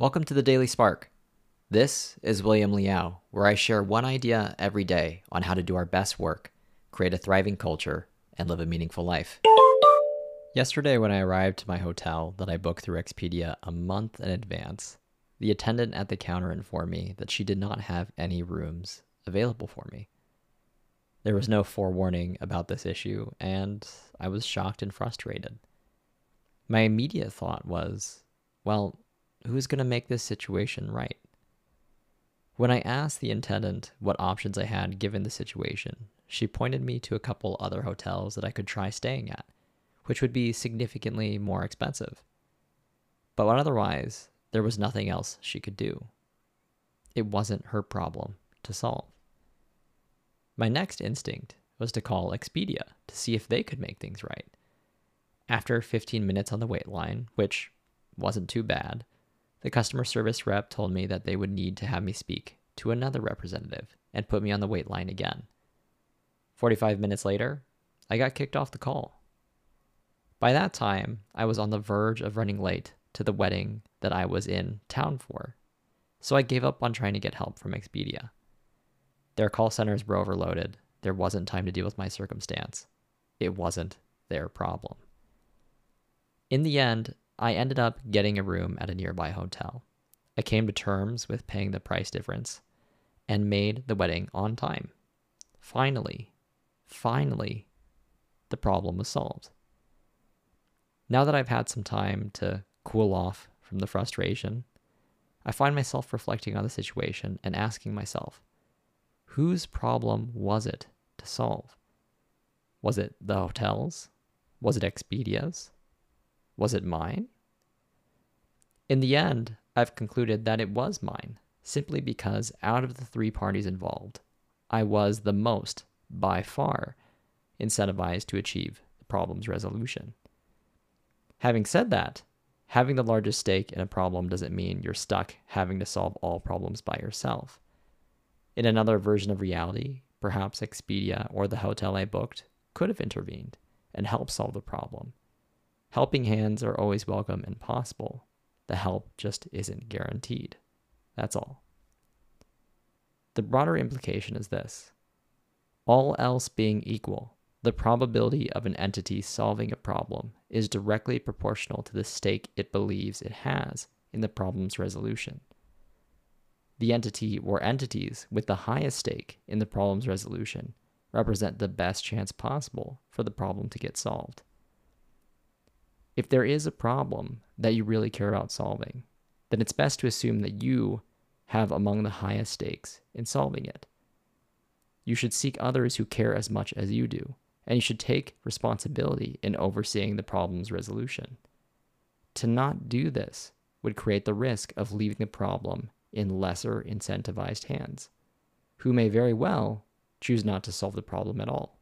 Welcome to the Daily Spark. This is William Liao, where I share one idea every day on how to do our best work, create a thriving culture, and live a meaningful life. Yesterday, when I arrived to my hotel that I booked through Expedia a month in advance, the attendant at the counter informed me that she did not have any rooms available for me. There was no forewarning about this issue, and I was shocked and frustrated. My immediate thought was, well, who's going to make this situation right? When I asked the intendant what options I had given the situation, she pointed me to a couple other hotels that I could try staying at, which would be significantly more expensive. But otherwise, there was nothing else she could do. It wasn't her problem to solve. My next instinct was to call Expedia to see if they could make things right. After 15 minutes on the wait line, which wasn't too bad, the customer service rep told me that they would need to have me speak to another representative and put me on the wait line again. 45 minutes later, I got kicked off the call. By that time, I was on the verge of running late to the wedding that I was in town for, so I gave up on trying to get help from Expedia. Their call centers were overloaded. There wasn't time to deal with my circumstance. It wasn't their problem. In the end, I ended up getting a room at a nearby hotel. I came to terms with paying the price difference and made the wedding on time. Finally, finally, the problem was solved. Now that I've had some time to cool off from the frustration, I find myself reflecting on the situation and asking myself, whose problem was it to solve? Was it the hotels? Was it Expedia's? Was it mine? In the end, I've concluded that it was mine, simply because out of the three parties involved, I was the most, by far, incentivized to achieve the problem's resolution. Having said that, having the largest stake in a problem doesn't mean you're stuck having to solve all problems by yourself. In another version of reality, perhaps Expedia or the hotel I booked could have intervened and helped solve the problem. Helping hands are always welcome and possible. The help just isn't guaranteed. That's all. The broader implication is this all else being equal, the probability of an entity solving a problem is directly proportional to the stake it believes it has in the problem's resolution. The entity or entities with the highest stake in the problem's resolution represent the best chance possible for the problem to get solved. If there is a problem that you really care about solving, then it's best to assume that you have among the highest stakes in solving it. You should seek others who care as much as you do, and you should take responsibility in overseeing the problem's resolution. To not do this would create the risk of leaving the problem in lesser incentivized hands, who may very well choose not to solve the problem at all.